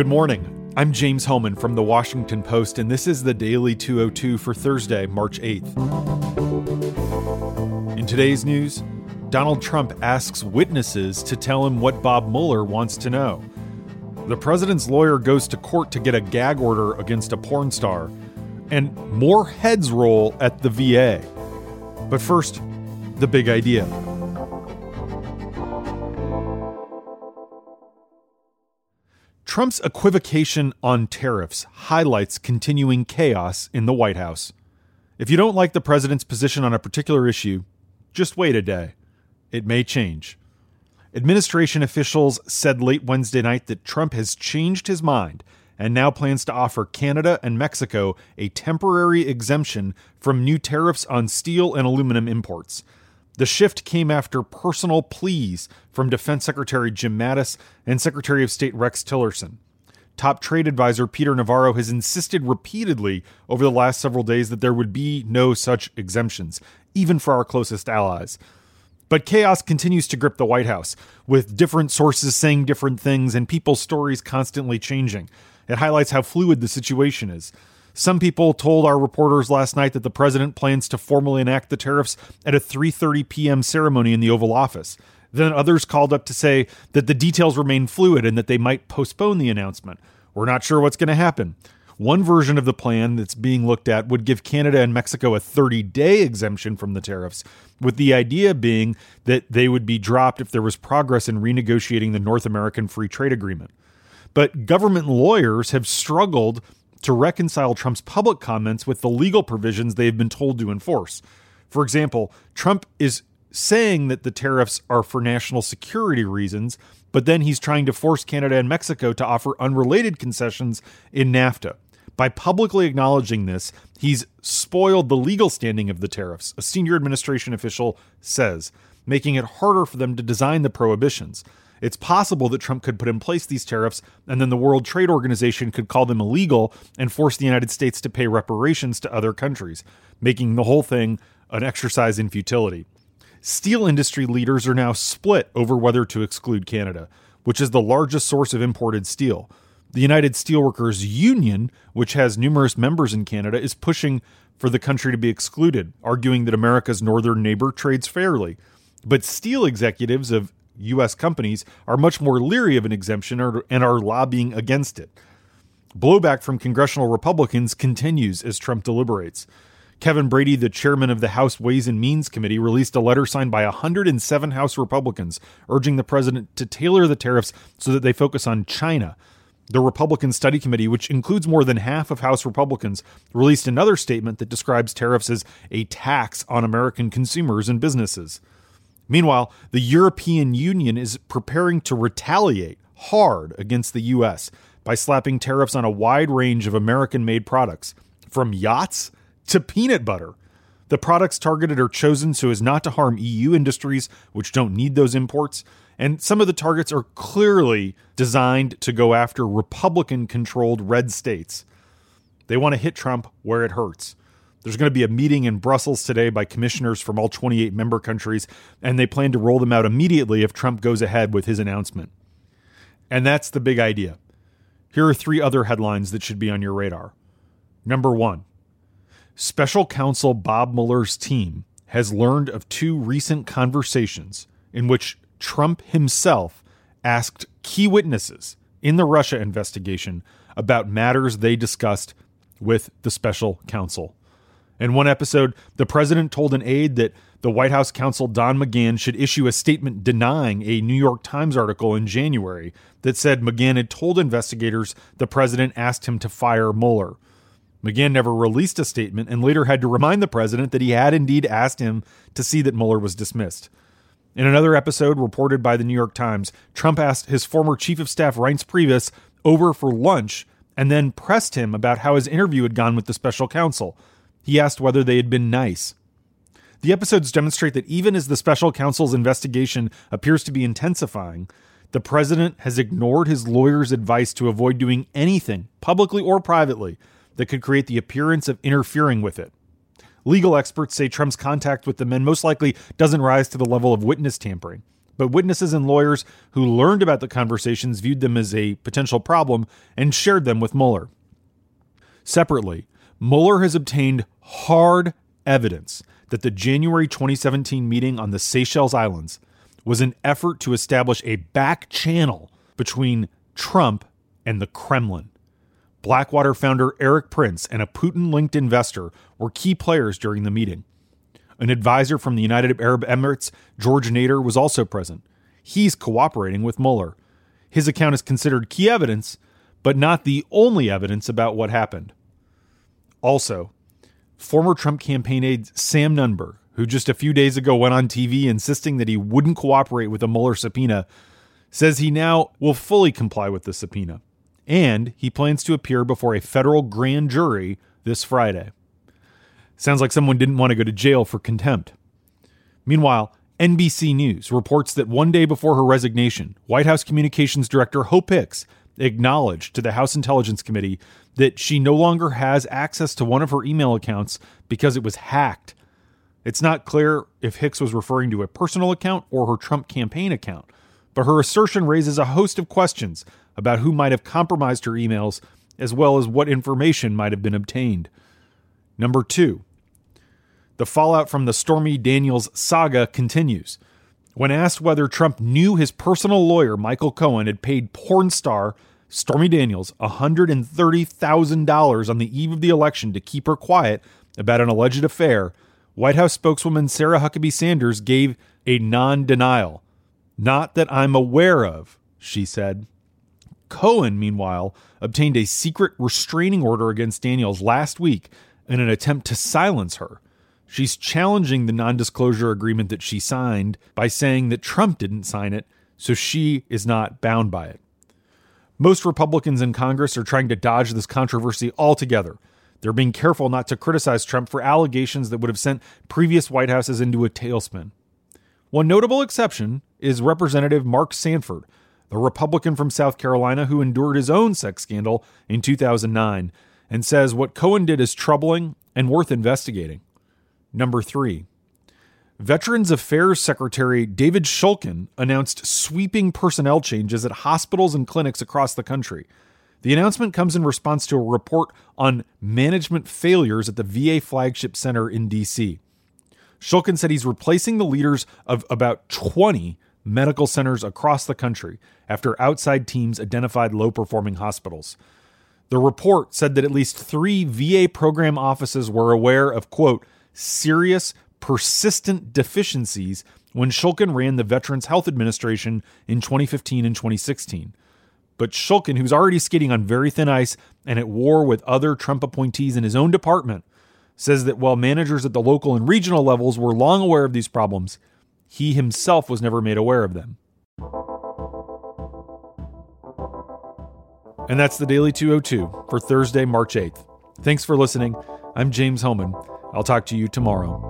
Good morning. I'm James Hohmann from The Washington Post, and this is the Daily 202 for Thursday, March 8th. In today's news, Donald Trump asks witnesses to tell him what Bob Mueller wants to know. The president's lawyer goes to court to get a gag order against a porn star, and more heads roll at the VA. But first, the big idea. Trump's equivocation on tariffs highlights continuing chaos in the White House. If you don't like the president's position on a particular issue, just wait a day. It may change. Administration officials said late Wednesday night that Trump has changed his mind and now plans to offer Canada and Mexico a temporary exemption from new tariffs on steel and aluminum imports. The shift came after personal pleas from Defense Secretary Jim Mattis and Secretary of State Rex Tillerson. Top trade advisor Peter Navarro has insisted repeatedly over the last several days that there would be no such exemptions, even for our closest allies. But chaos continues to grip the White House, with different sources saying different things and people's stories constantly changing. It highlights how fluid the situation is. Some people told our reporters last night that the president plans to formally enact the tariffs at a 3:30 p.m. ceremony in the Oval Office. Then others called up to say that the details remain fluid and that they might postpone the announcement. We're not sure what's going to happen. One version of the plan that's being looked at would give Canada and Mexico a 30 day exemption from the tariffs, with the idea being that they would be dropped if there was progress in renegotiating the North American Free Trade Agreement. But government lawyers have struggled to reconcile Trump's public comments with the legal provisions they have been told to enforce. For example, Trump is saying that the tariffs are for national security reasons, but then he's trying to force Canada and Mexico to offer unrelated concessions in NAFTA. By publicly acknowledging this, he's spoiled the legal standing of the tariffs, a senior administration official says, making it harder for them to design the prohibitions. It's possible that Trump could put in place these tariffs and then the World Trade Organization could call them illegal and force the United States to pay reparations to other countries, making the whole thing an exercise in futility. Steel industry leaders are now split over whether to exclude Canada, which is the largest source of imported steel. The United Steelworkers Union, which has numerous members in Canada, is pushing for the country to be excluded, arguing that America's northern neighbor trades fairly. But steel executives of U.S. companies are much more leery of an exemption and are lobbying against it. Blowback from congressional Republicans continues as Trump deliberates. Kevin Brady, the chairman of the House Ways and Means Committee, released a letter signed by 107 House Republicans urging the president to tailor the tariffs so that they focus on China. The Republican Study Committee, which includes more than half of House Republicans, released another statement that describes tariffs as a tax on American consumers and businesses. Meanwhile, the European Union is preparing to retaliate hard against the U.S. by slapping tariffs on a wide range of American made products, from yachts to peanut butter. The products targeted are chosen so as not to harm EU industries, which don't need those imports. And some of the targets are clearly designed to go after Republican controlled red states. They want to hit Trump where it hurts. There's going to be a meeting in Brussels today by commissioners from all 28 member countries, and they plan to roll them out immediately if Trump goes ahead with his announcement. And that's the big idea. Here are three other headlines that should be on your radar. Number one Special counsel Bob Mueller's team has learned of two recent conversations in which Trump himself asked key witnesses in the Russia investigation about matters they discussed with the special counsel. In one episode, the president told an aide that the White House counsel Don McGahn should issue a statement denying a New York Times article in January that said McGahn had told investigators the president asked him to fire Mueller. McGahn never released a statement and later had to remind the president that he had indeed asked him to see that Mueller was dismissed. In another episode reported by the New York Times, Trump asked his former chief of staff Reince Priebus over for lunch and then pressed him about how his interview had gone with the special counsel. He asked whether they had been nice. The episodes demonstrate that even as the special counsel's investigation appears to be intensifying, the president has ignored his lawyer's advice to avoid doing anything, publicly or privately, that could create the appearance of interfering with it. Legal experts say Trump's contact with the men most likely doesn't rise to the level of witness tampering, but witnesses and lawyers who learned about the conversations viewed them as a potential problem and shared them with Mueller. Separately, Mueller has obtained hard evidence that the January 2017 meeting on the Seychelles Islands was an effort to establish a back channel between Trump and the Kremlin. Blackwater founder Erik Prince and a Putin linked investor were key players during the meeting. An advisor from the United Arab Emirates, George Nader, was also present. He's cooperating with Mueller. His account is considered key evidence, but not the only evidence about what happened. Also, former Trump campaign aide Sam Nunberg, who just a few days ago went on TV insisting that he wouldn't cooperate with a Mueller subpoena, says he now will fully comply with the subpoena. And he plans to appear before a federal grand jury this Friday. Sounds like someone didn't want to go to jail for contempt. Meanwhile, NBC News reports that one day before her resignation, White House Communications Director Hope Hicks acknowledged to the House Intelligence Committee that she no longer has access to one of her email accounts because it was hacked. It's not clear if Hicks was referring to a personal account or her Trump campaign account, but her assertion raises a host of questions about who might have compromised her emails as well as what information might have been obtained. Number two, the fallout from the Stormy Daniels saga continues. When asked whether Trump knew his personal lawyer, Michael Cohen, had paid porn star Stormy Daniels $130,000 on the eve of the election to keep her quiet about an alleged affair, White House spokeswoman Sarah Huckabee Sanders gave a non denial. Not that I'm aware of, she said. Cohen, meanwhile, obtained a secret restraining order against Daniels last week in an attempt to silence her. She's challenging the non disclosure agreement that she signed by saying that Trump didn't sign it, so she is not bound by it. Most Republicans in Congress are trying to dodge this controversy altogether. They're being careful not to criticize Trump for allegations that would have sent previous White Houses into a tailspin. One notable exception is Representative Mark Sanford, the Republican from South Carolina who endured his own sex scandal in 2009 and says what Cohen did is troubling and worth investigating. Number three, Veterans Affairs Secretary David Shulkin announced sweeping personnel changes at hospitals and clinics across the country. The announcement comes in response to a report on management failures at the VA flagship center in D.C. Shulkin said he's replacing the leaders of about 20 medical centers across the country after outside teams identified low performing hospitals. The report said that at least three VA program offices were aware of, quote, serious, persistent deficiencies when Shulkin ran the Veterans Health Administration in 2015 and 2016. But Shulkin, who's already skating on very thin ice and at war with other Trump appointees in his own department, says that while managers at the local and regional levels were long aware of these problems, he himself was never made aware of them. And that's the Daily 202 for Thursday, March 8th. Thanks for listening. I'm James Hohmann. I'll talk to you tomorrow.